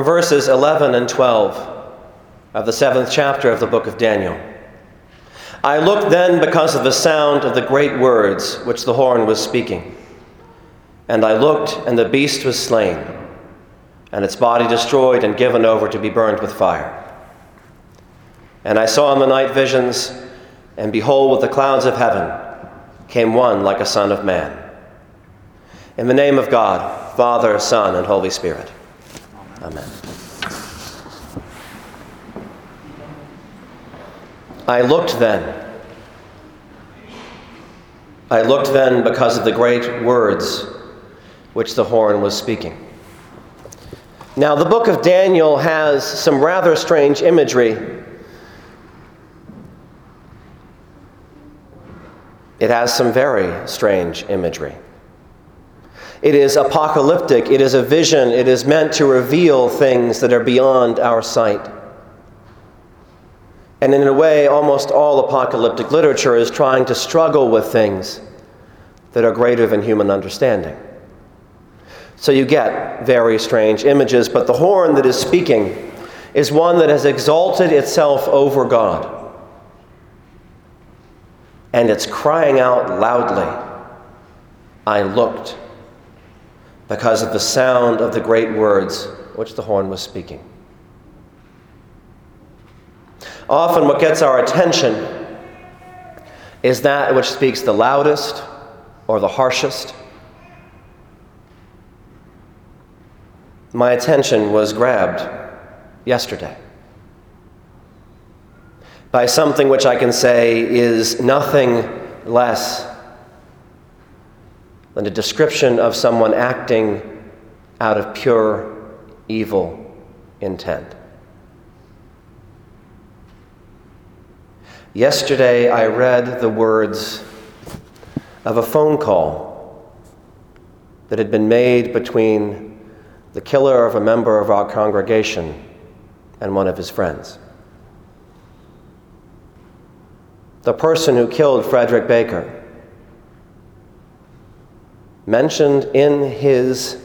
from verses 11 and 12 of the seventh chapter of the book of Daniel. I looked then because of the sound of the great words which the horn was speaking. And I looked, and the beast was slain, and its body destroyed and given over to be burned with fire. And I saw in the night visions, and behold, with the clouds of heaven came one like a son of man. In the name of God, Father, Son, and Holy Spirit. Amen. I looked then. I looked then because of the great words which the horn was speaking. Now, the book of Daniel has some rather strange imagery. It has some very strange imagery. It is apocalyptic, it is a vision, it is meant to reveal things that are beyond our sight. And in a way, almost all apocalyptic literature is trying to struggle with things that are greater than human understanding. So you get very strange images, but the horn that is speaking is one that has exalted itself over God. And it's crying out loudly I looked because of the sound of the great words which the horn was speaking. Often, what gets our attention is that which speaks the loudest or the harshest. My attention was grabbed yesterday by something which I can say is nothing less than a description of someone acting out of pure evil intent. Yesterday, I read the words of a phone call that had been made between the killer of a member of our congregation and one of his friends. The person who killed Frederick Baker mentioned in his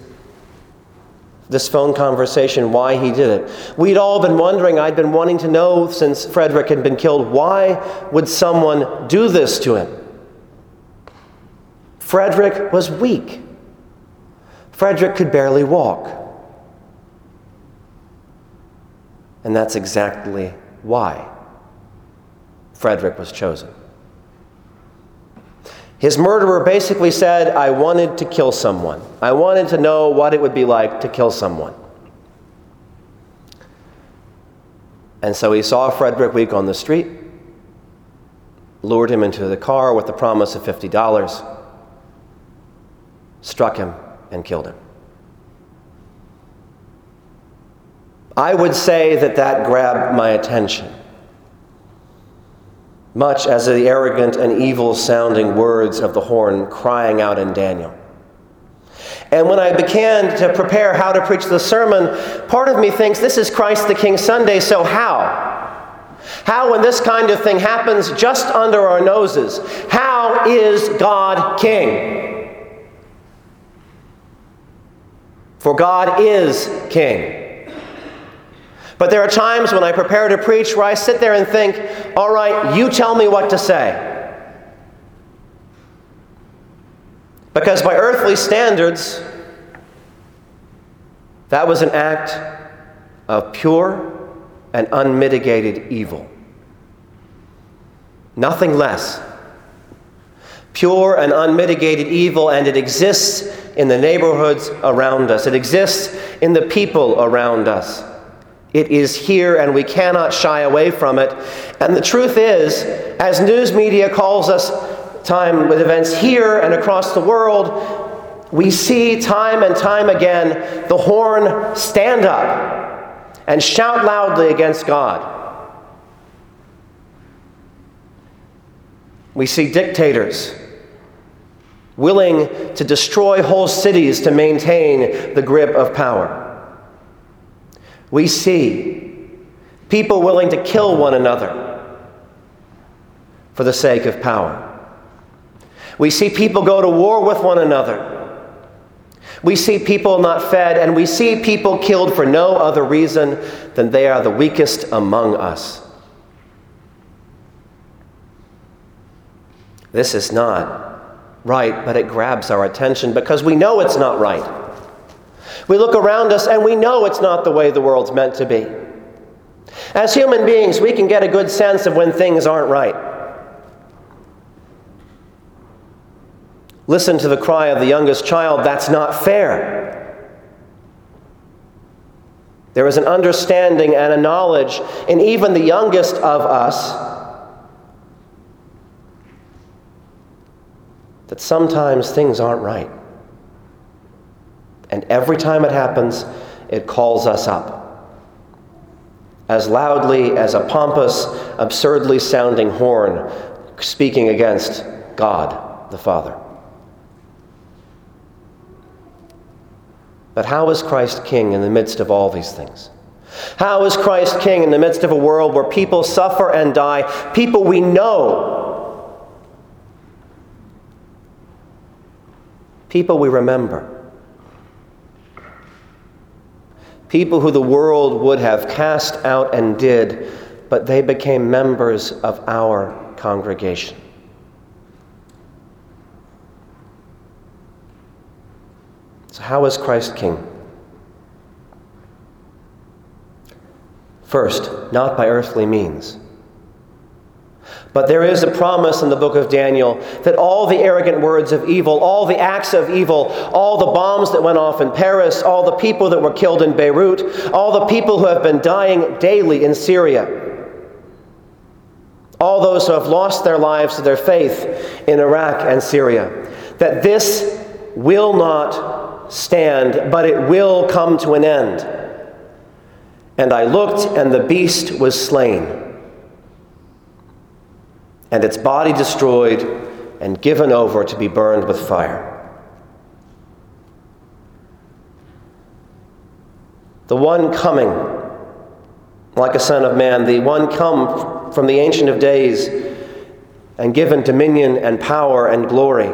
this phone conversation why he did it. We'd all been wondering, I'd been wanting to know since Frederick had been killed, why would someone do this to him? Frederick was weak. Frederick could barely walk. And that's exactly why Frederick was chosen. His murderer basically said, I wanted to kill someone. I wanted to know what it would be like to kill someone. And so he saw Frederick weak on the street, lured him into the car with the promise of $50, struck him, and killed him. I would say that that grabbed my attention much as the arrogant and evil sounding words of the horn crying out in Daniel. And when I began to prepare how to preach the sermon, part of me thinks this is Christ the King Sunday, so how? How, when this kind of thing happens just under our noses, how is God King? For God is King. But there are times when I prepare to preach where I sit there and think, all right, you tell me what to say. Because by earthly standards, that was an act of pure and unmitigated evil. Nothing less. Pure and unmitigated evil, and it exists in the neighborhoods around us, it exists in the people around us. It is here and we cannot shy away from it. And the truth is, as news media calls us time with events here and across the world, we see time and time again the horn stand up and shout loudly against God. We see dictators willing to destroy whole cities to maintain the grip of power. We see people willing to kill one another for the sake of power. We see people go to war with one another. We see people not fed, and we see people killed for no other reason than they are the weakest among us. This is not right, but it grabs our attention because we know it's not right. We look around us and we know it's not the way the world's meant to be. As human beings, we can get a good sense of when things aren't right. Listen to the cry of the youngest child that's not fair. There is an understanding and a knowledge in even the youngest of us that sometimes things aren't right. And every time it happens, it calls us up. As loudly as a pompous, absurdly sounding horn speaking against God the Father. But how is Christ king in the midst of all these things? How is Christ king in the midst of a world where people suffer and die, people we know, people we remember? People who the world would have cast out and did, but they became members of our congregation. So, how is Christ king? First, not by earthly means. But there is a promise in the book of Daniel that all the arrogant words of evil, all the acts of evil, all the bombs that went off in Paris, all the people that were killed in Beirut, all the people who have been dying daily in Syria, all those who have lost their lives to their faith in Iraq and Syria, that this will not stand, but it will come to an end. And I looked, and the beast was slain and its body destroyed and given over to be burned with fire. The one coming, like a Son of Man, the one come from the Ancient of Days and given dominion and power and glory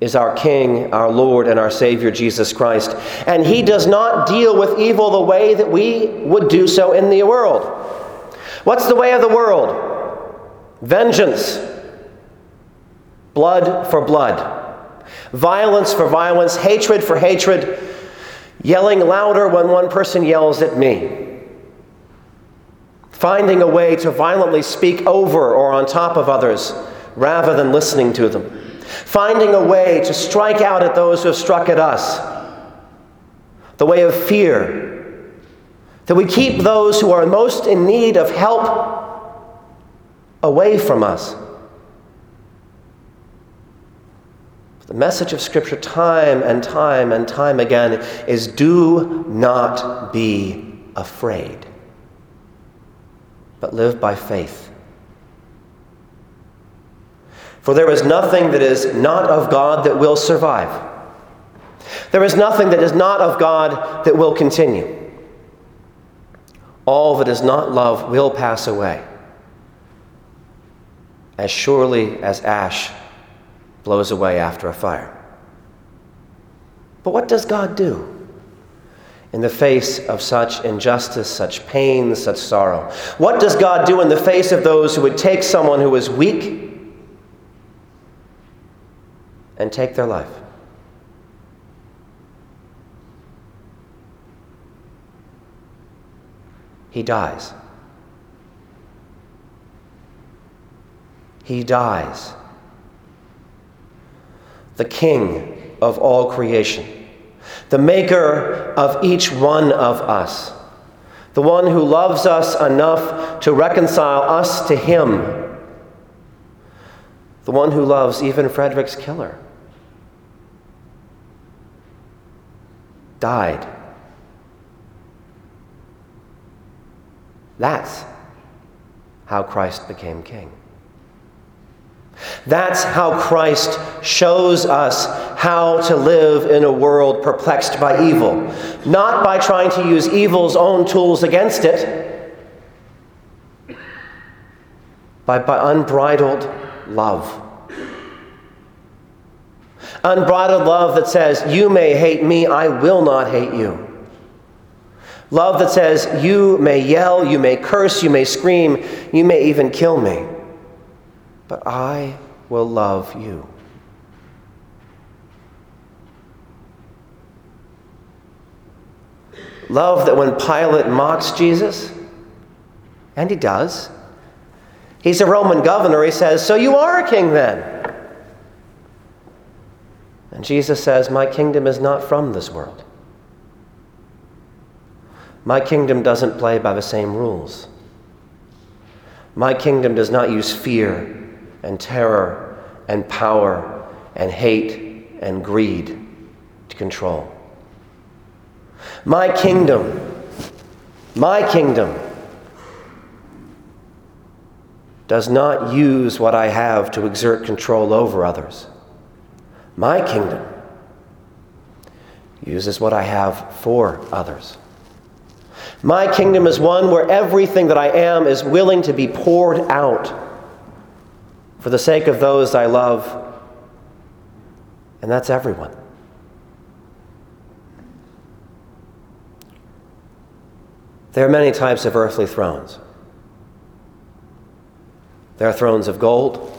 is our King, our Lord, and our Savior, Jesus Christ. And He does not deal with evil the way that we would do so in the world. What's the way of the world? Vengeance, blood for blood, violence for violence, hatred for hatred, yelling louder when one person yells at me, finding a way to violently speak over or on top of others rather than listening to them, finding a way to strike out at those who have struck at us, the way of fear, that we keep those who are most in need of help away from us. The message of Scripture, time and time and time again, is do not be afraid, but live by faith. For there is nothing that is not of God that will survive. There is nothing that is not of God that will continue. All that is not love will pass away as surely as ash blows away after a fire. But what does God do? in the face of such injustice, such pain, such sorrow? What does God do in the face of those who would take someone who is weak and take their life? He dies. He dies. The King of all creation, the Maker of each one of us, the one who loves us enough to reconcile us to Him, the one who loves even Frederick's killer, died. That's how Christ became king. That's how Christ shows us how to live in a world perplexed by evil. Not by trying to use evil's own tools against it, but by unbridled love. Unbridled love that says, You may hate me, I will not hate you. Love that says, You may yell, you may curse, you may scream, you may even kill me, but I will love you. Love that when Pilate mocks Jesus, and he does, he's a Roman governor, he says, So you are a king then. And Jesus says, My kingdom is not from this world. My kingdom doesn't play by the same rules. My kingdom does not use fear and terror and power and hate and greed to control. My kingdom, my kingdom, does not use what I have to exert control over others. My kingdom uses what I have for others. My kingdom is one where everything that I am is willing to be poured out for the sake of those I love, and that's everyone. There are many types of earthly thrones. There are thrones of gold.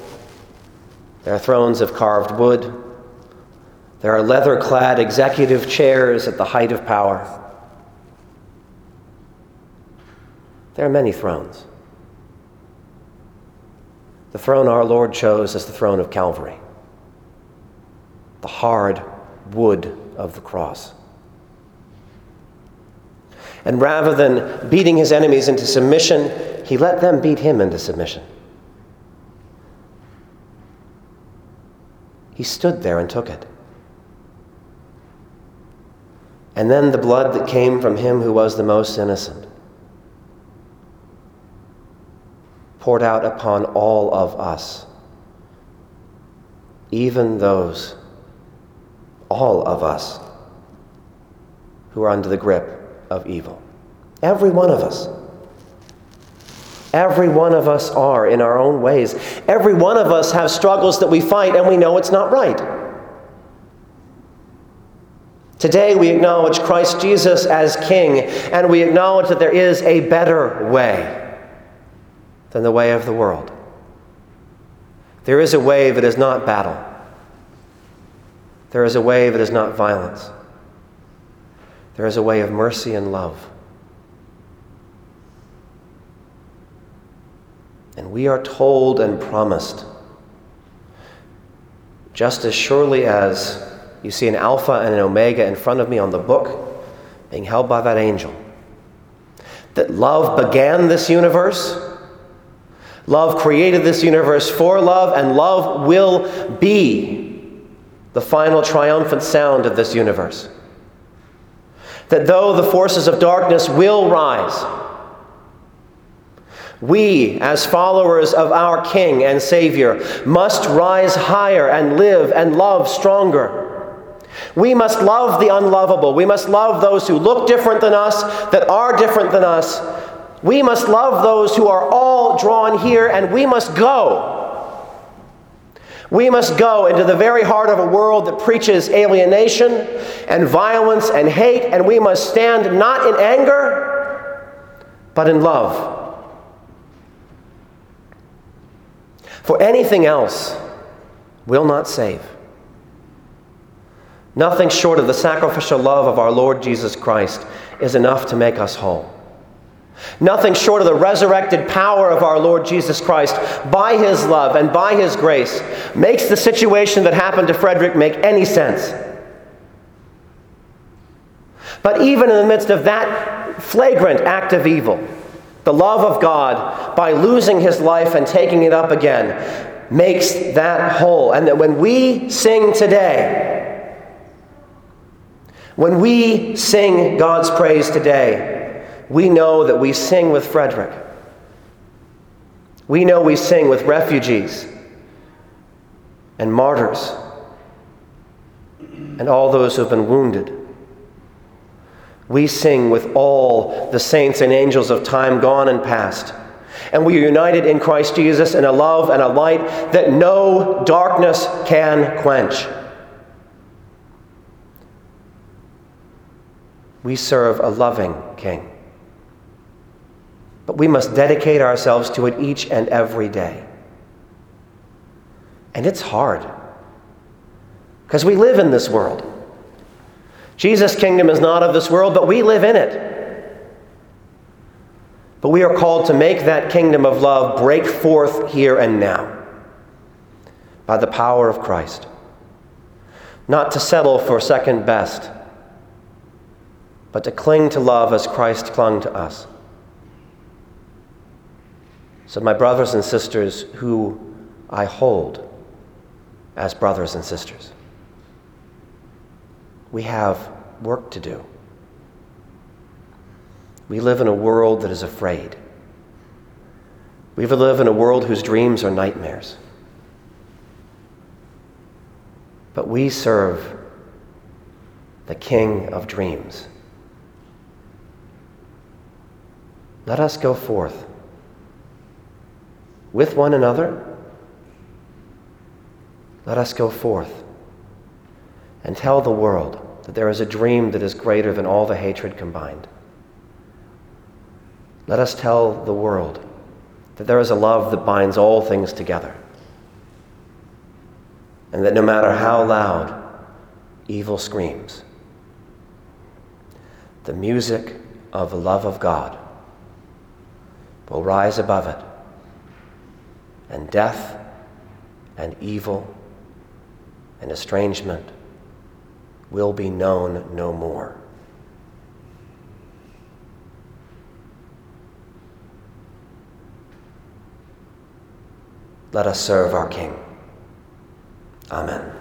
There are thrones of carved wood. There are leather clad executive chairs at the height of power. There are many thrones. The throne our Lord chose is the throne of Calvary, the hard wood of the cross. And rather than beating his enemies into submission, he let them beat him into submission. He stood there and took it. And then the blood that came from him who was the most innocent poured out upon all of us, even those, all of us, who are under the grip of evil. Every one of us. Every one of us are in our own ways. Every one of us have struggles that we fight and we know it's not right. Today we acknowledge Christ Jesus as King and we acknowledge that there is a better way than the way of the world. There is a way that is not battle. There is a way that is not violence. There is a way of mercy and love. And we are told and promised, just as surely as you see an Alpha and an Omega in front of me on the book, being held by that angel, that love began this universe. Love created this universe for love, and love will be the final triumphant sound of this universe that though the forces of darkness will rise, we, as followers of our King and Savior, must rise higher and live and love stronger. We must love the unlovable. We must love those who look different than us, that are different than us. We must love those who are all drawn here, and we must go we must go into the very heart of a world that preaches alienation and violence and hate, and we must stand not in anger, but in love. For anything else will not save. Nothing short of the sacrificial love of our Lord Jesus Christ is enough to make us whole. Nothing short of the resurrected power of our Lord Jesus Christ by his love and by his grace makes the situation that happened to Frederick make any sense. But even in the midst of that flagrant act of evil, the love of God, by losing his life and taking it up again, makes that whole. And that when we sing today, when we sing God's praise today, we know that we sing with Frederick. We know we sing with refugees and martyrs and all those who have been wounded. We sing with all the saints and angels of time gone and past. And we are united in Christ Jesus in a love and a light that no darkness can quench. We serve a loving King. But we must dedicate ourselves to it each and every day. And it's hard because we live in this world. Jesus' kingdom is not of this world, but we live in it. But we are called to make that kingdom of love break forth here and now by the power of Christ. Not to settle for second best, but to cling to love as Christ clung to us. So, my brothers and sisters, who I hold as brothers and sisters, we have work to do. We live in a world that is afraid. We live in a world whose dreams are nightmares. But we serve the King of dreams. Let us go forth with one another. Let us go forth and tell the world that there is a dream that is greater than all the hatred combined. Let us tell the world that there is a love that binds all things together, and that no matter how loud evil screams, the music of the love of God will rise above it, and death and evil and estrangement will be known no more. Let us serve our King. Amen.